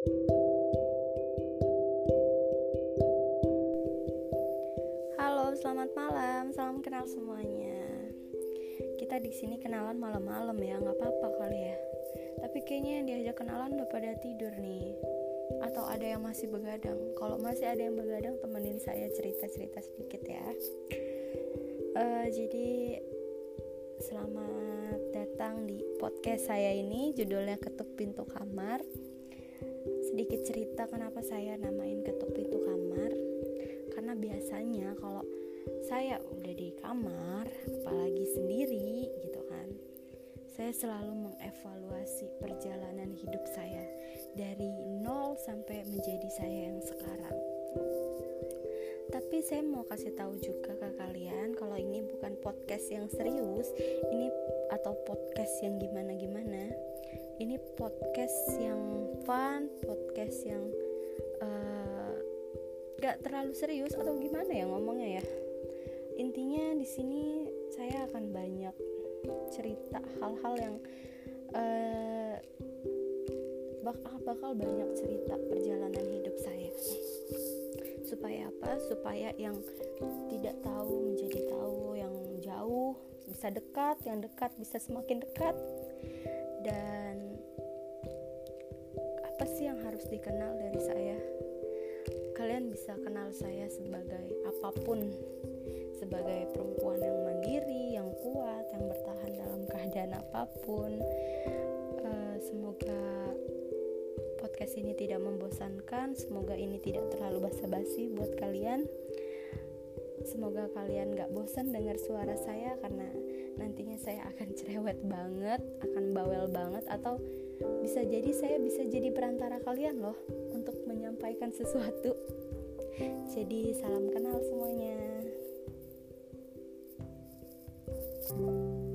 Halo, selamat malam. Salam kenal semuanya. Kita di sini kenalan malam-malam ya, nggak apa-apa kali ya. Tapi kayaknya yang diajak kenalan udah pada tidur nih. Atau ada yang masih begadang. Kalau masih ada yang begadang, temenin saya cerita-cerita sedikit ya. Uh, jadi selamat datang di podcast saya ini. Judulnya Ketuk Pintu Kamar. Sedikit cerita kenapa saya namain Ketuk Pintu Kamar. Karena biasanya kalau saya udah di kamar apalagi sendiri gitu kan saya selalu mengevaluasi perjalanan hidup saya dari nol sampai menjadi saya yang sekarang. Tapi saya mau kasih tahu juga ke kalian kalau ini bukan podcast yang serius ini atau podcast yang gimana gimana ini podcast yang fun podcast yang uh, gak terlalu serius atau gimana ya ngomongnya ya. Intinya di sini saya akan banyak cerita hal-hal yang uh, bakal bakal banyak cerita perjalanan hidup saya supaya apa? Supaya yang tidak tahu menjadi tahu yang jauh bisa dekat yang dekat bisa semakin dekat. Dan harus dikenal dari saya. Kalian bisa kenal saya sebagai apa pun sebagai perempuan yang mandiri yang kuat yang bertahan dalam keadaan apa pun. Uh, semoga podcast ini tidak membosankan semoga ini tidak terlalu basa-basi buat kalian. Semoga kalian gak bosan dengar suara saya karena saya akan cerewet banget akan bawel banget atau bisa jadi saya bisa jadi perantara kalian loh untuk menyampaikan sesuatu. Jadi salam kenal semuanya. thank you